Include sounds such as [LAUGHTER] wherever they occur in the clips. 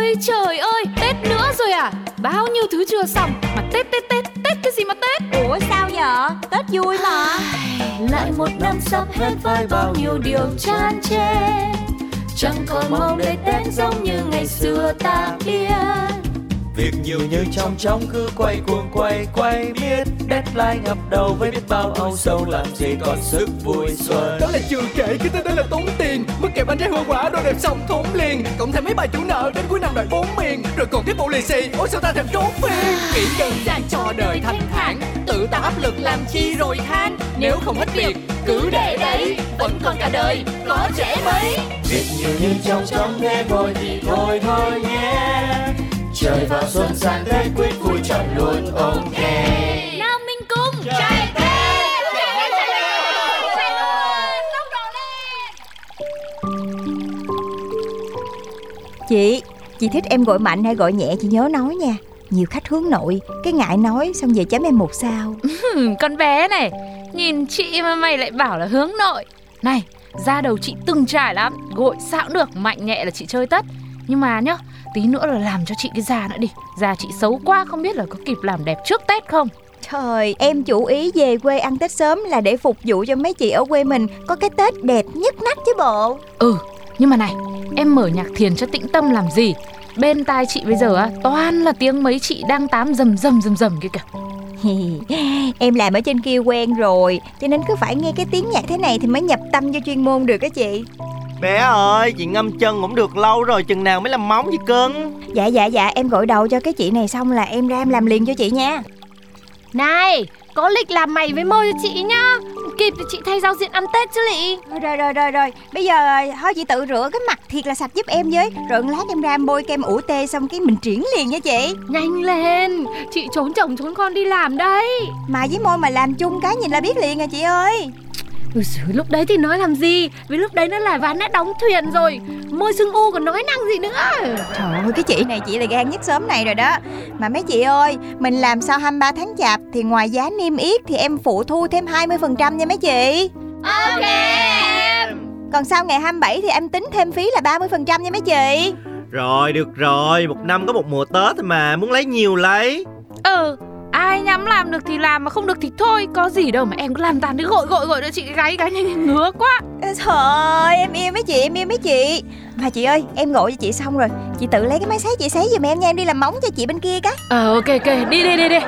Ôi trời ơi, Tết nữa rồi à? Bao nhiêu thứ chưa xong? Mà Tết Tết Tết, Tết cái gì mà Tết? Ủa sao vậy? Tết vui mà. Lại một năm sắp hết với bao nhiêu điều chán chê. Chẳng còn mong đây Tết giống như ngày xưa ta biết. Việc nhiều như trong trong cứ quay cuồng quay quay biết. Deadline ngập đầu với biết bao âu sầu làm gì còn sức vui xuân. Đó là chưa kể cái tên đó là tốn tiền. Mức kèm bánh trái hoa quả đồ đẹp xong thốn liền. Cộng thêm mấy bài chủ nợ đến lì xì ôi sao ta thèm trốn phiền Nghĩ đơn giản cho đời thanh thản. Tự tạo áp lực làm chi rồi than. Nếu không hết việc cứ để đấy. Vẫn còn cả đời có trẻ mấy Việc nhiều như trong trong thế thôi thì thôi thôi nhé. Trời vào xuân sang Tết quyết vui chọn luôn ok Nào mình cùng Chạy Chị, chị thích em gọi mạnh hay gọi nhẹ chị nhớ nói nha. Nhiều khách hướng nội Cái ngại nói xong về chấm em một sao. Con bé này Nhìn chị mà mày lại bảo là hướng nội. Này, da đầu chị từng trải lắm Gội cũng được, mạnh nhẹ là chị chơi tất. Nhưng mà nhá, tí nữa là làm cho chị cái da nữa đi. Da chị xấu quá không biết là có kịp làm đẹp trước Tết không? Trời, em chủ ý về quê ăn Tết sớm là để phục vụ cho mấy chị ở quê mình Có cái Tết đẹp nhất nách chứ bộ. Ừ, nhưng mà này, em mở nhạc thiền cho tĩnh tâm làm gì? Bên tai chị bây giờ á, toàn là tiếng mấy chị đang tám rầm rầm rầm rầm kia kìa. Em làm ở trên kia quen rồi Cho nên cứ phải nghe cái tiếng nhạc thế này thì mới nhập tâm cho chuyên môn được á chị. Bé ơi, chị ngâm chân cũng được lâu rồi, chừng nào mới làm móng vậy cưng? Dạ dạ dạ em gọi đầu cho cái chị này xong là em ra em làm liền cho chị nha. Này, có lịch làm mày với môi cho chị nhá Kịp thì chị thay giao diện ăn Tết chứ lị. Rồi rồi rồi rồi Bây giờ thôi chị tự rửa cái mặt thiệt là sạch giúp em với. Rồi lát em ra bôi kem ủ tê xong cái mình triển liền nha chị. Nhanh lên, chị trốn chồng trốn con đi làm đây Mà với môi mà làm chung cái nhìn là biết liền à chị ơi. Giời, lúc đấy thì nói làm gì? Vì lúc đấy nó là ván đã đóng thuyền rồi Môi sưng u còn nói năng gì nữa. Trời ơi cái chị này chị là gan nhất sớm này rồi đó. Mà mấy chị ơi Mình làm sau 23 tháng chạp Thì ngoài giá niêm yết Thì em phụ thu thêm 20% nha mấy chị. Ok. Còn sau ngày 27 thì em tính thêm phí là 30% nha mấy chị. Rồi, được rồi, một năm có một mùa Tết mà, muốn lấy nhiều lấy. Ừ, ai nhắm làm được thì làm mà không được thì thôi. Có gì đâu mà em cứ làm tàn đi gội gội gội cho chị gáy cái nhanh [LAUGHS] ngứa quá. Trời ơi em yêu mấy chị em yêu mấy chị. Mà chị ơi em gọi cho chị xong rồi. Chị tự lấy cái máy sấy chị sấy giùm em nha Em đi làm móng cho chị bên kia cái. Ờ ok ok, đi đi đi đi.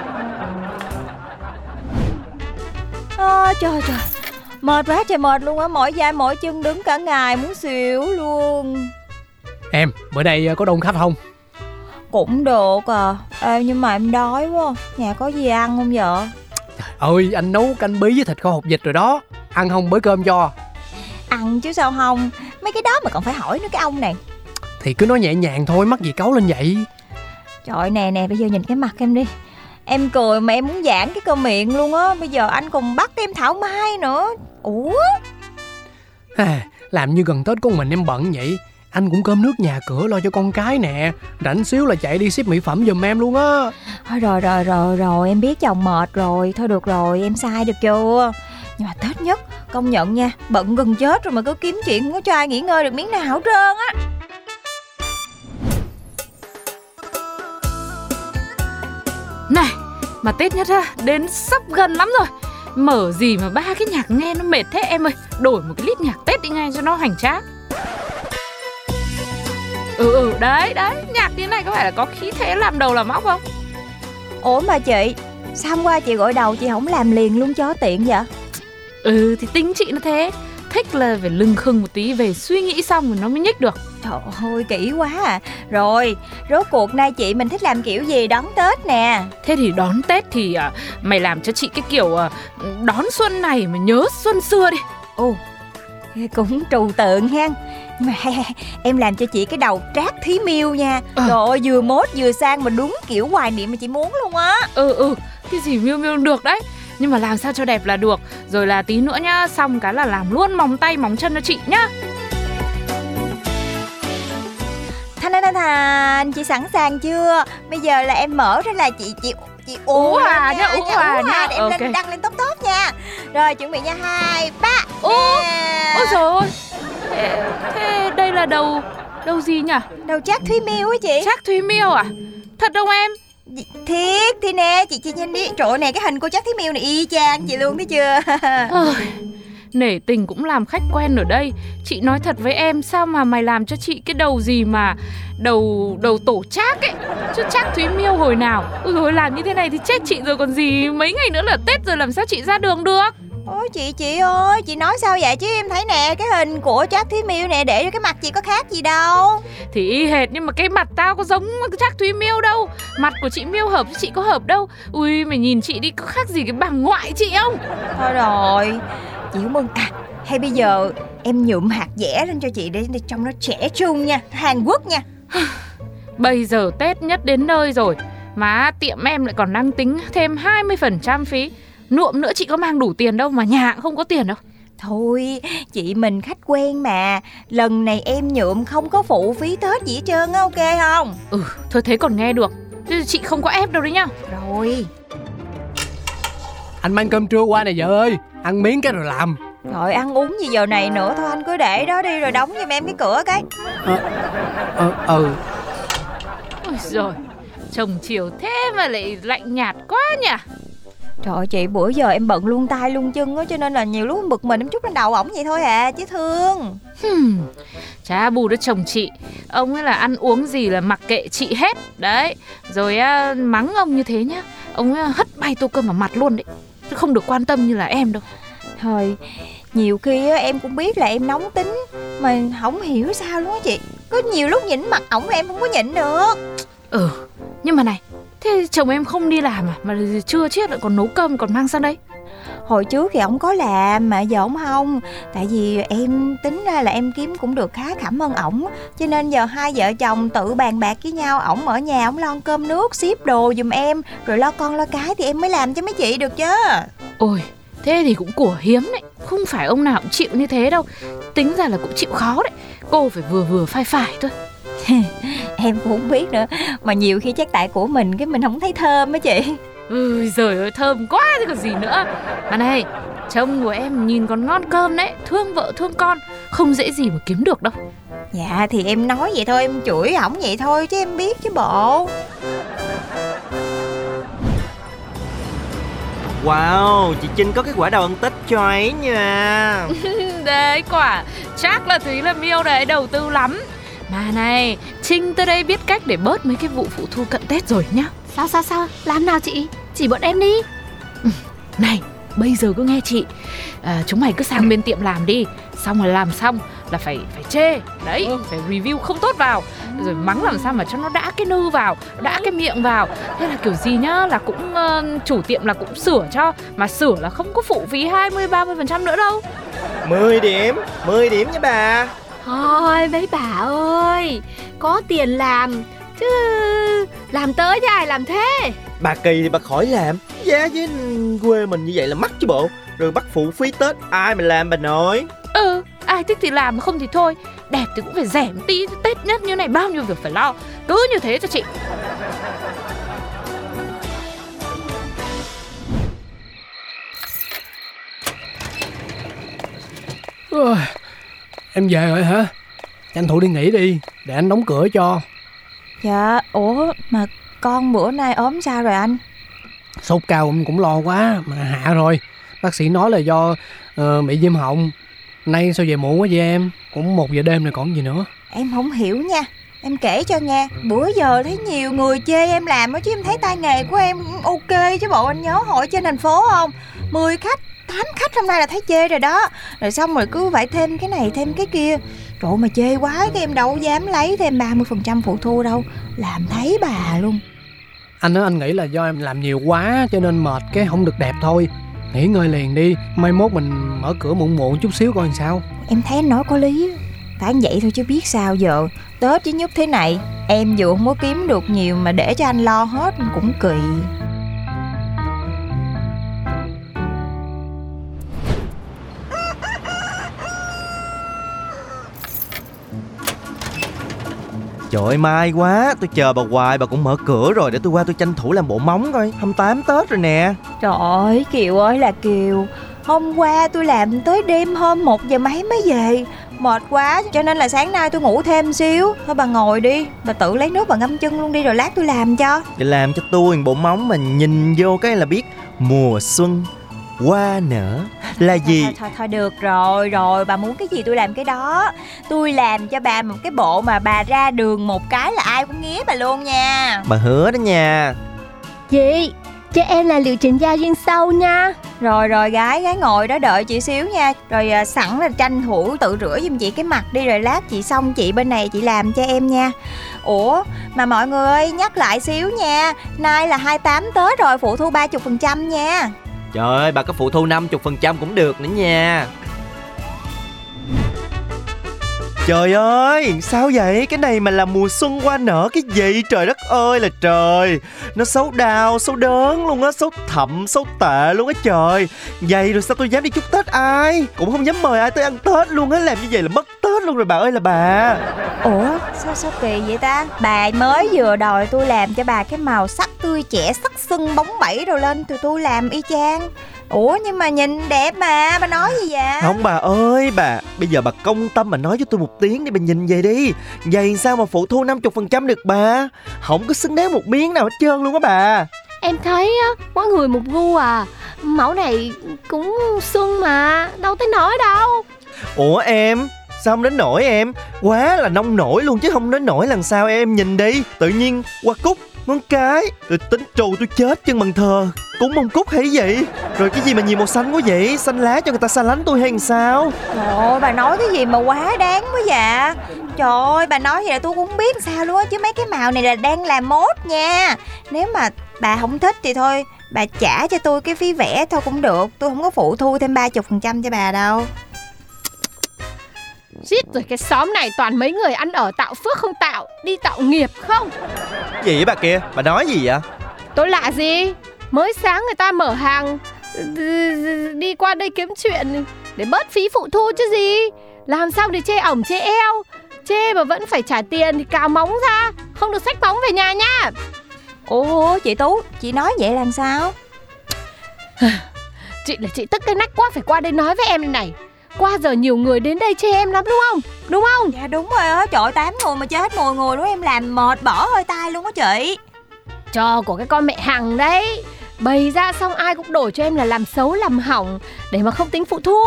Ôi trời trời. Mệt quá trời mệt luôn á Mỏi vai mỏi chân đứng cả ngày muốn xỉu luôn. Em, bữa nay có đông khách không? Cũng được à. Ê, Nhưng mà em đói quá. Nhà có gì ăn không vợ? Trời ơi, anh nấu canh bí với thịt kho hột vịt rồi đó. Ăn không bới cơm cho. Ăn chứ sao không? Mấy cái đó mà còn phải hỏi nữa cái ông này. Thì cứ nói nhẹ nhàng thôi, mắc gì cấu lên vậy? Trời nè nè bây giờ nhìn cái mặt em đi. Em cười mà em muốn giãn cái cơ miệng luôn á. Bây giờ anh còn bắt em thảo mai nữa. Ủa? À, Làm như gần Tết con mình em bận vậy Anh cũng cơm nước nhà cửa lo cho con cái nè. Rảnh xíu là chạy đi ship mỹ phẩm giùm em luôn á. Thôi rồi rồi rồi rồi em biết chồng mệt rồi. Thôi được rồi em sai được chưa? Nhưng mà Tết nhất công nhận nha Bận gần chết rồi mà cứ kiếm chuyện Không có cho ai nghỉ ngơi được miếng nào hết trơn á. Này, mà Tết nhất á, đến sắp gần lắm rồi. Mở gì mà ba cái nhạc nghe nó mệt thế em ơi. Đổi một cái lít nhạc Tết đi ngay cho nó hoành tráng Ừ ừ, đấy đấy, nhạc như này có phải là có khí thế làm đầu làm óc không? Ủa mà chị Sao hôm qua chị gọi đầu chị không làm liền luôn cho tiện vậy? Ừ, thì tính chị nó thế. Thích là phải lưng khưng một tí về suy nghĩ xong rồi nó mới nhích được. Trời ơi kỹ quá à. Rồi rốt cuộc nay chị mình thích làm kiểu gì đón Tết nè? Thế thì đón Tết thì à, mày làm cho chị cái kiểu à, đón xuân này mà nhớ xuân xưa đi. Ồ cũng trừu tượng ha Em làm cho chị cái đầu trác thí miêu nha. Ờ. Trời ơi vừa mốt vừa sang mà đúng kiểu hoài niệm mà chị muốn luôn á. Ừ ừ, cái gì miêu miêu được đấy. Nhưng mà làm sao cho đẹp là được. Rồi là tí nữa nhá, xong cái là làm luôn móng tay móng chân cho chị nhá. Thanh thanh thanh thanh chị sẵn sàng chưa? Bây giờ là em mở ra là chị chị chị Ú à nhá, ú à ú nhá. để em Ok. lên đăng lên top top nha Rồi chuẩn bị nha hai ba Ú. Ôi trời ơi thế, thế đây là đầu Đâu gì nhỉ? Đầu Trác Thúy Miêu á chị Trác Thúy Miêu à? Thật không em? Thiệt thì nè chị chị nhìn đi Trời ơi, nè cái hình cô Trác Thúy Miêu này y chang chị luôn thấy chưa nể tình cũng làm khách quen ở đây. Chị nói thật với em, Sao mà mày làm cho chị cái đầu gì mà Đầu đầu tổ trác ấy? Chứ trác Thúy Miêu hồi nào? Ừ, Ui rồi làm như thế này thì chết chị rồi, còn gì Mấy ngày nữa là Tết rồi, làm sao chị ra đường được? Ôi chị chị ơi chị nói sao vậy? Chứ em thấy nè Cái hình của Trác Thúy Miêu nè để cho cái mặt chị có khác gì đâu. Thì y hệt nhưng mà cái mặt tao có giống trác Thúy Miêu đâu. Mặt của chị Miêu hợp với chị có hợp đâu. Ui mày nhìn chị đi có khác gì cái bà ngoại chị không? Thôi rồi Chị không ơn À hay bây giờ em nhuộm hạt dẻ lên cho chị để, để trông nó trẻ trung nha Hàn Quốc nha. [SIGHS] Bây giờ Tết nhất đến nơi rồi Mà tiệm em lại còn đang tính thêm 20% phí Nhuộm nữa chị có mang đủ tiền đâu mà nhà cũng không có tiền đâu. Thôi chị mình khách quen mà. Lần này em nhuộm không có phụ phí Tết gì hết trơn á ok không? Ừ thôi thế còn nghe được. Chứ chị không có ép đâu đấy nhá. Rồi. Anh mang cơm trưa qua nè vợ ơi Ăn miếng cái rồi làm. Rồi ăn uống gì giờ này nữa Thôi anh cứ để đó đi rồi đóng giùm em cái cửa cái. Ờ ừ Ôi rồi Chồng chiều thế mà lại lạnh nhạt quá nhỉ Trời ơi, chị bữa giờ em bận luôn tay luôn chân á Cho nên là nhiều lúc em bực mình em chút lên đầu ổng vậy thôi à Chứ thương. Hmm. Chả bù được chồng chị. Ông ấy là ăn uống gì là mặc kệ chị hết. Đấy Rồi á, mắng ông như thế nhá. Ông ấy hất bay tô cơm vào mặt luôn đấy. Chứ không được quan tâm như là em đâu. Thôi nhiều khi á, em cũng biết là em nóng tính Mà không hiểu sao luôn á chị. Có nhiều lúc nhìn mặt ổng em không có nhịn được. Ừ Nhưng mà này Thế chồng em không đi làm à? Mà chưa chết lại còn nấu cơm còn mang sang đây. Hồi trước thì ổng có làm mà giờ ổng không. Tại vì em tính ra là em kiếm cũng được khá cảm ơn ổng. Cho nên giờ hai vợ chồng tự bàn bạc với nhau Ổng ở nhà ổng lo cơm nước, ship đồ giùm em Rồi lo con lo cái thì em mới làm cho mấy chị được chứ. Ôi Thế thì cũng của hiếm đấy. Không phải ông nào cũng chịu như thế đâu. Tính ra là cũng chịu khó đấy. Cô phải vừa vừa phải phải thôi [LAUGHS] Em cũng không biết nữa. Mà nhiều khi chắc tại của mình cái mình không thấy thơm á chị. Ui giời ơi thơm quá chứ còn gì nữa. Mà này Chồng của em nhìn còn ngon cơm đấy. Thương vợ thương con Không dễ gì mà kiếm được đâu. Dạ thì em nói vậy thôi em chửi ổng vậy thôi chứ em biết chứ bộ. Wow, chị Trinh có cái quả đầu ăn Tết cho ấy nha. [LAUGHS] Đấy quả Chắc là Thúy là miêu đấy đầu tư lắm Mà này Trinh tới đây biết cách để bớt mấy cái vụ phụ thu cận Tết rồi nhá. Sao sao sao? Làm nào chị? Chỉ bọn em đi. Này bây giờ cứ nghe chị. À, Chúng mày cứ sang bên tiệm làm đi. Xong rồi làm xong là phải phải chê. Đấy phải review không tốt vào. Rồi mắng làm sao mà cho nó đã cái nư vào Đã cái miệng vào. Thế là kiểu gì nhá là cũng uh, chủ tiệm là cũng sửa cho Mà sửa là không có phụ phí 20-30% nữa đâu. 10 điểm, 10 điểm nha bà Thôi mấy bà ơi Có tiền làm Chứ làm tới chứ ai làm thế? Bà Kỳ thì bà khỏi làm. Giá với quê mình như vậy là mắc chứ bộ. Rồi bắt phụ phí Tết Ai mà làm bà nội? Ừ ai thích thì làm không thì thôi. Đẹp thì cũng phải rẻ một tí Tết nhất như này bao nhiêu việc phải lo. Cứ như thế cho chị. Ôi, Em về rồi hả? Tranh thủ đi nghỉ đi Để anh đóng cửa cho. Dạ ủa mà con bữa nay ốm sao rồi anh? Sốt cao cũng, cũng lo quá Mà hạ rồi. Bác sĩ nói là do uh, bị viêm họng. Nay sao về muộn quá vậy em? Cũng một giờ đêm rồi còn gì nữa. Em không hiểu nha Em kể cho nghe Bữa giờ thấy nhiều người chê em làm á Chứ em thấy tay nghề của em ok chứ bộ anh nhớ hội trên thành phố không? 10 khách 8 khách hôm nay là thấy chê rồi đó. Rồi xong rồi cứ phải thêm cái này thêm cái kia. Trời ơi, mà chê quá cái em đâu dám lấy thêm 30% phụ thu đâu. Làm thấy bà luôn. Anh á anh nghĩ là do em làm nhiều quá Cho nên mệt cái không được đẹp thôi. Nghỉ ngơi liền đi Mai mốt mình mở cửa muộn muộn chút xíu coi làm sao. Em thấy anh nói có lý. Phải vậy thôi chứ biết sao giờ Tết chứ nhất thế này Em dù không có kiếm được nhiều Mà để cho anh lo hết cũng kỳ. Trời ơi mai quá. Tôi chờ bà hoài bà cũng mở cửa rồi. Để tôi qua tôi tranh thủ làm bộ móng coi. 28 Tết rồi nè. Trời ơi Kiều ơi là Kiều. Hôm qua tôi làm tới đêm hôm một giờ mấy mới về Mệt quá cho nên là sáng nay tôi ngủ thêm xíu. Thôi bà ngồi đi Bà tự lấy nước bà ngâm chân luôn đi rồi lát tôi làm cho. Để làm cho tôi bộ móng mà nhìn vô cái là biết Mùa xuân Hoa nở. Là gì? thôi, thôi thôi được rồi rồi. Bà muốn cái gì tôi làm cái đó. Tôi làm cho bà một cái bộ mà bà ra đường một cái là ai cũng nghía bà luôn nha. Bà hứa đó nha. Chị Cho em là liệu trình giao duyên sau nha rồi rồi gái gái ngồi đó đợi chị xíu nha. Rồi à, sẵn là tranh thủ tự rửa giùm chị cái mặt đi Rồi lát chị xong chị bên này chị làm cho em nha. Ủa mà mọi người ơi nhắc lại xíu nha. Nay là 28 Tết rồi phụ thu 30% nha. Trời ơi bà có phụ thu 50% cũng được nữa nha. Trời ơi, sao vậy? Cái này mà là mùa xuân qua nở cái gì? Trời đất ơi là trời. Nó xấu đau, xấu đớn luôn á Xấu thậm, xấu tệ luôn á trời. Vậy rồi sao tôi dám đi chúc Tết ai? Cũng không dám mời ai tới ăn Tết luôn á Làm như vậy là mất Tết luôn rồi bà ơi là bà. Ủa sao sao kỳ vậy ta? Bà mới vừa đòi tôi làm cho bà cái màu sắc tươi trẻ sắc sưng bóng bẩy rồi lên Tụi tôi làm y chang. Ủa nhưng mà nhìn đẹp mà Bà nói gì vậy? Không bà ơi bà Bây giờ bà công tâm mà nói với tôi một tiếng đi Bà nhìn về đi. Vậy sao mà phụ thu 50% được bà? Không có xứng đáng một miếng nào hết trơn luôn á bà. Em thấy á Mỗi người một gu à. Mẫu này cũng xuân mà Đâu tới nổi đâu. Ủa em? Sao không đến nổi em? Quá là nông nổi luôn chứ không đến nổi lần sao em nhìn đi. Tự nhiên qua cúc món cái. Rồi tính trù tôi chết chân bằng thờ. Cúng mông cúc hay vậy. Rồi cái gì mà nhiều màu xanh quá vậy? Xanh lá cho người ta xa lánh tôi hay sao? Trời ơi bà nói cái gì mà quá đáng quá vậy? Trời ơi bà nói vậy là tôi cũng biết sao luôn á, Chứ mấy cái màu này là đang làm mốt nha. Nếu mà bà không thích thì thôi, Bà trả cho tôi cái phí vẽ thôi cũng được. Tôi không có phụ thu thêm 30% cho bà đâu. Giết rồi cái xóm này toàn mấy người ăn ở tạo phước không tạo Đi tạo nghiệp không? Gì vậy bà kia? Bà nói gì vậy? Tôi lạ gì? Mới sáng người ta mở hàng Đi qua đây kiếm chuyện Để bớt phí phụ thu chứ gì? Làm sao để chê ổng chê eo? Chê mà vẫn phải trả tiền thì cào móng ra Không được xách móng về nhà nha. Ủa chị Tú Chị nói vậy làm sao? [SIGHS] Chị là chị tức cái nách quá phải qua đây nói với em này này Qua giờ nhiều người đến đây chê em lắm đúng không? Đúng không? Dạ đúng rồi á. Trời ơi, tám người mà chết 10 người đúng em làm mệt bỏ hơi tay luôn á chị. Trò của cái con mẹ Hằng đấy. Bày ra xong ai cũng đổi cho em là làm xấu làm hỏng Để mà không tính phụ thu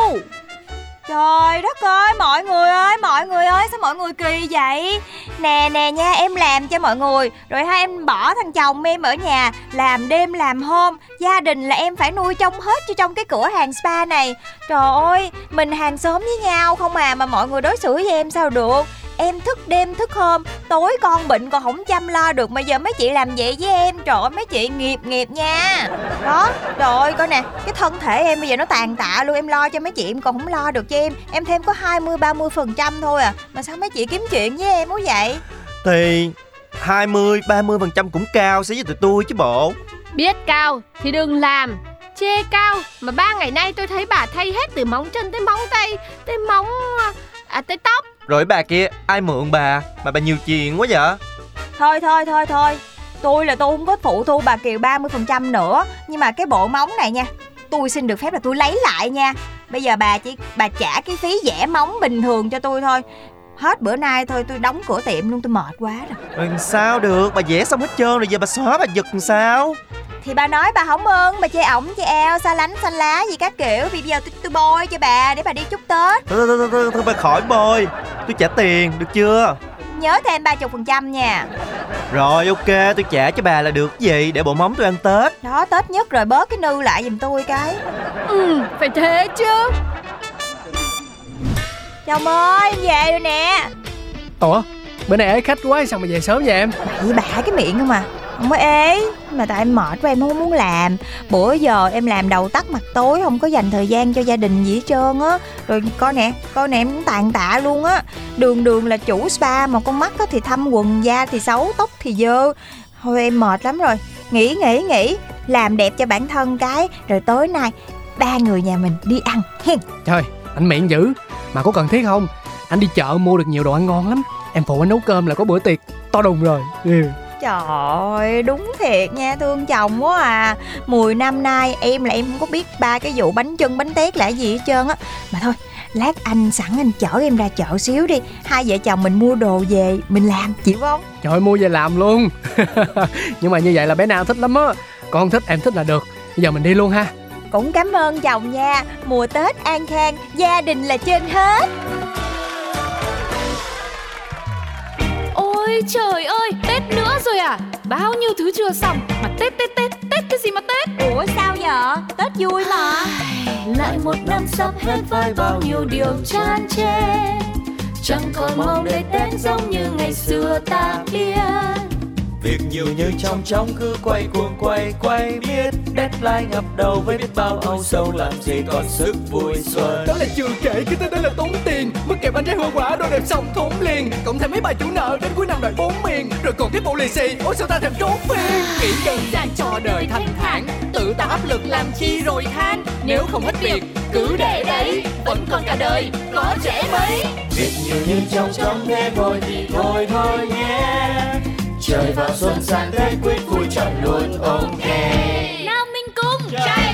Trời đất ơi, mọi người ơi, Mọi người ơi, sao mọi người kỳ vậy? Nè nè nha, em làm cho mọi người. Rồi hai em bỏ thằng chồng em ở nhà, Làm đêm, làm hôm. Gia đình là em phải nuôi trông hết cho trong cái cửa hàng spa này. Trời ơi, Mình hàng xóm với nhau không à Mà mọi người đối xử với em sao được? Em thức đêm thức hôm Tối con bệnh còn không chăm lo được Mà giờ mấy chị làm vậy với em. Trời ơi mấy chị nghiệp nghiệp nha. Đó Trời ơi coi nè Cái thân thể em bây giờ nó tàn tạ luôn. Em lo cho mấy chị em còn không lo được cho em. Em thêm có 20-30% phần trăm thôi à. Mà sao mấy chị kiếm chuyện với em quá vậy? Thì 20, 30% cũng cao so với tụi tôi chứ bộ. Biết cao thì đừng làm. Chê cao Mà ba ngày nay tôi thấy bà thay hết từ móng chân tới móng tay Tới móng À tới tóc Rồi bà kia ai mượn bà? Mà bà nhiều chuyện quá vậy? Thôi thôi thôi thôi. Tôi là tôi không có phụ thu bà Kiều 30% nữa. Nhưng mà cái bộ móng này nha Tôi xin được phép là tôi lấy lại nha. Bây giờ bà chỉ bà trả cái phí vẽ móng bình thường cho tôi thôi. Hết bữa nay thôi tôi đóng cửa tiệm luôn tôi mệt quá rồi. Rồi sao được? Bà vẽ xong hết trơn rồi giờ bà xóa bà giật sao Thì bà nói bà không ưng Bà chê ổng chê eo xa lánh xanh lá gì các kiểu. Vì bây giờ tôi, tôi bôi cho bà để bà đi chúc Tết. Thôi thôi thôi, thôi, thôi bà khỏi bôi. Tôi trả tiền được chưa? Nhớ thêm 30% nha. Rồi ok tôi trả cho bà là được gì? Để bộ móng tôi ăn Tết. Đó Tết nhất rồi bớt cái nư lại giùm tôi cái. Ừ phải thế chứ. Chồng ơi em về rồi nè. Ủa bữa nay ế khách quá sao mà về sớm vậy em? Bậy bạ cái miệng không à không có ế, Mà tại em mệt quá, em không muốn làm. Bữa giờ em làm đầu tắt mặt tối, Không có dành thời gian cho gia đình gì hết trơn á. Rồi coi nè Coi nè, em cũng tàn tạ luôn á. Đường đường là chủ spa, Mà con mắt á thì thâm quần, Da thì xấu, Tóc thì dơ. Thôi em mệt lắm rồi. Nghỉ nghỉ nghỉ. Làm đẹp cho bản thân cái, Rồi tối nay Ba người nhà mình đi ăn, hen. Trời, anh miệng dữ. Mà có cần thiết không? Anh đi chợ mua được nhiều đồ ăn ngon lắm. Em phụ anh nấu cơm là có bữa tiệc to đùng rồi. Yeah. Trời ơi, đúng thiệt nha, thương chồng quá à. 10 năm nay em là em không có biết ba cái vụ bánh chân bánh tét là cái gì hết trơn á. Mà thôi, Lát anh sẵn anh chở em ra chợ xíu đi. Hai vợ chồng mình mua đồ về Mình làm chịu không? Trời ơi, mua về làm luôn. [LAUGHS] Nhưng mà như vậy là bé nào thích lắm á. Con thích em thích là được. Bây giờ mình đi luôn ha. Cũng cảm ơn chồng nha. Mùa Tết an khang Gia đình là trên hết. Ôi trời ơi, Bao nhiêu thứ chưa xong Mà Tết Tết Tết, Tết cái gì mà Tết? Ủa sao vậy Tết vui mà. Lại một năm sắp hết với bao nhiêu điều chán chê. Chẳng còn mong để tết giống như ngày xưa ta biết. Việc nhiều như trong trong cứ quay cuồng quay quay biết. Deadline ngập đầu với biết bao âu sầu làm gì còn sức vui xuân. Đó là chưa kể cái tên đó là tốn tiền. Mất kẹp bánh trái hoa quả đồ đẹp xong thốn liền. Cộng thêm mấy bài chủ nợ lì xì ôi sao ta thèm trốn phiên nghĩ đơn giản cho đời thanh thản tự tạo áp lực làm chi rồi than. Nếu không hết việc cứ để đấy vẫn còn cả đời có trẻ mấy việc nhiều như trong trong thế thôi thì thôi thôi nhé. Trời vào xuân sang thế quyết vui chọn luôn ok nào mình cùng trai